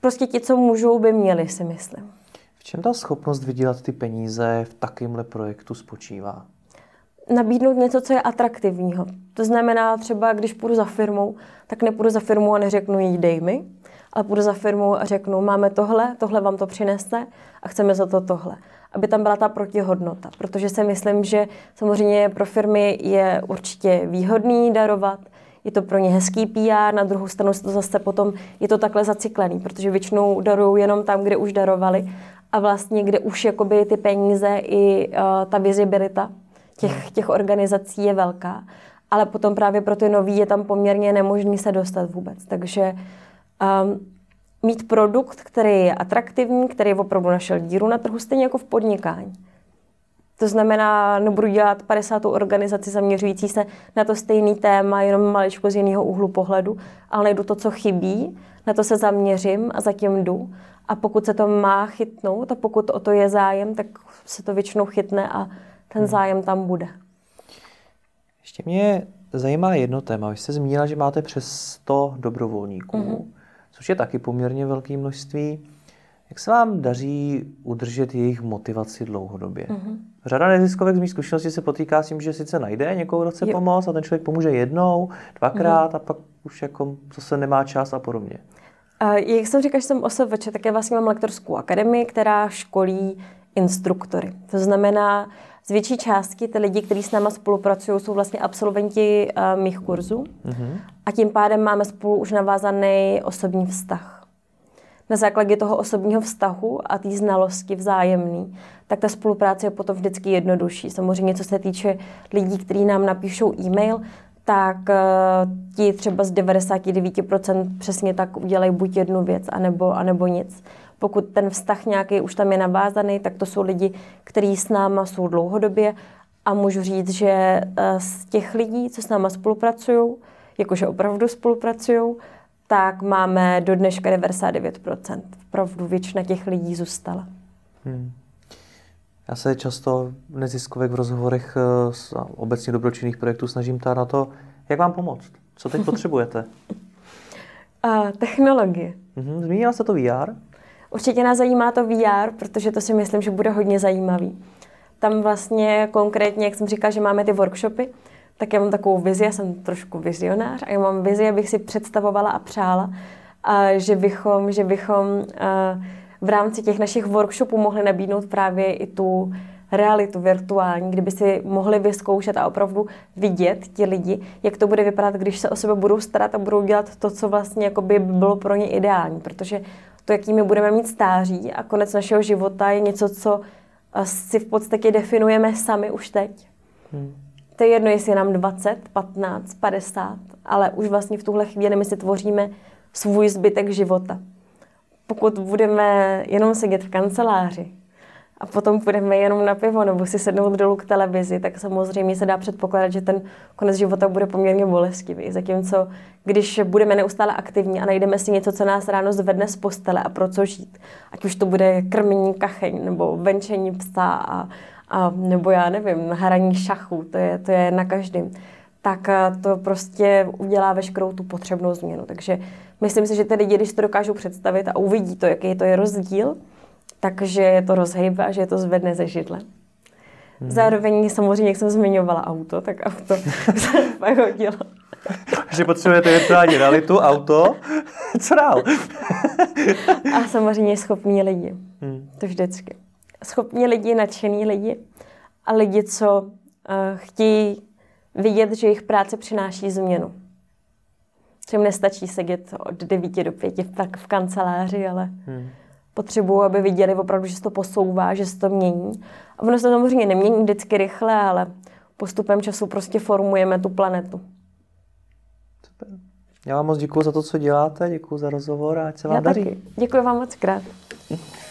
prostě ti, co můžou, by měli, si myslím. V čem ta schopnost vydělat ty peníze v takovémhle projektu spočívá? Nabídnout něco, co je atraktivního. To znamená třeba, když půjdu za firmou, tak nepůjdu za firmou a neřeknu jí dej mi, ale půjdu za firmou a řeknu, máme tohle, tohle vám to přinese a chceme za to tohle. Aby tam byla ta protihodnota, protože si myslím, že samozřejmě pro firmy je určitě výhodný darovat, je to pro ně hezký PR, na druhou stranu to zase potom je to takhle zacyklený, protože většinou darují jenom tam, kde už darovali a vlastně kde už jakoby ty peníze i uh, ta vizibilita těch, těch organizací je velká, ale potom právě pro ty nový je tam poměrně nemožný se dostat vůbec. Takže um, mít produkt, který je atraktivní, který opravdu našel díru na trhu, stejně jako v podnikání. To znamená, nebudu dělat 50. organizaci zaměřující se na to stejný téma, jenom maličko z jiného úhlu pohledu, ale najdu to, co chybí, na to se zaměřím a zatím jdu. A pokud se to má chytnout a pokud o to je zájem, tak se to většinou chytne a ten hmm. zájem tam bude. Ještě mě zajímá jedno téma. Vy jste zmínila, že máte přes 100 dobrovolníků, mm-hmm. což je taky poměrně velké množství. Jak se vám daří udržet jejich motivaci dlouhodobě? Mm-hmm. Řada neziskovek z mých zkušeností se potýká s tím, že sice najde někoho, kdo chce jo. pomoct a ten člověk pomůže jednou, dvakrát mm-hmm. a pak už jako zase nemá čas a podobně. Uh, jak jsem říkala, že jsem OSVČ, tak já vlastně mám lektorskou akademii, která školí instruktory. To znamená, z větší části ty lidi, kteří s náma spolupracují, jsou vlastně absolventi uh, mých kurzů mm-hmm. a tím pádem máme spolu už navázaný osobní vztah. Na základě toho osobního vztahu a té znalosti vzájemný, tak ta spolupráce je potom vždycky jednodušší. Samozřejmě, co se týče lidí, kteří nám napíšou e-mail, tak uh, ti třeba z 99% přesně tak udělají buď jednu věc, anebo, anebo nic. Pokud ten vztah nějaký už tam je navázaný, tak to jsou lidi, kteří s náma jsou dlouhodobě a můžu říct, že eh, z těch lidí, co s náma spolupracují, jakože opravdu spolupracují, tak máme do dneška 99%. Opravdu většina těch lidí zůstala. Hmm. Já se často v neziskovek v rozhovorech eh, z obecně dobročinných projektů snažím ptát na to, jak vám pomoct. Co teď potřebujete? Uh, technologie. Mhm. Zmínila se to VR? Určitě nás zajímá to VR, protože to si myslím, že bude hodně zajímavý. Tam vlastně konkrétně, jak jsem říkala, že máme ty workshopy, tak já mám takovou vizi, já jsem trošku vizionář a já mám vizi, abych si představovala a přála, a že bychom, že bychom v rámci těch našich workshopů mohli nabídnout právě i tu realitu virtuální, kdyby si mohli vyzkoušet a opravdu vidět ti lidi, jak to bude vypadat, když se o sebe budou starat a budou dělat to, co vlastně jako by bylo pro ně ideální, protože to, jaký my budeme mít stáří a konec našeho života je něco, co si v podstatě definujeme sami už teď. Hmm. To je jedno, jestli je nám 20, 15, 50, ale už vlastně v tuhle chvíli my si tvoříme svůj zbytek života. Pokud budeme jenom sedět v kanceláři a potom půjdeme jenom na pivo nebo si sednout dolů k televizi, tak samozřejmě se dá předpokládat, že ten konec života bude poměrně bolestivý. Zatímco, když budeme neustále aktivní a najdeme si něco, co nás ráno zvedne z postele a pro co žít, ať už to bude krmení kacheň nebo venčení psa a, a nebo já nevím, hraní šachu, to je, to je na každém, tak eh, to prostě udělá veškerou tu potřebnou změnu. Takže myslím si, že ty lidi, když to dokážou představit a uvidí to, jaký to je rozdíl, takže je to rozhejbe a že je to zvedne ze židle. Hmm. Zároveň samozřejmě, jak jsem zmiňovala auto, tak auto se pak hodilo. že potřebujete virtuální realitu, auto, co dál? a samozřejmě schopní lidi. Hmm. To vždycky. Schopní lidi, nadšený lidi a lidi, co uh, chtějí vidět, že jejich práce přináší změnu. Čím nestačí sedět od 9 do 5 tak v kanceláři, ale hmm potřebují, aby viděli opravdu, že se to posouvá, že se to mění. A ono se to samozřejmě nemění vždycky rychle, ale postupem času prostě formujeme tu planetu. Super. Já vám moc děkuji za to, co děláte, děkuji za rozhovor a ať se vám Já daří. Taky. Děkuji vám moc krát.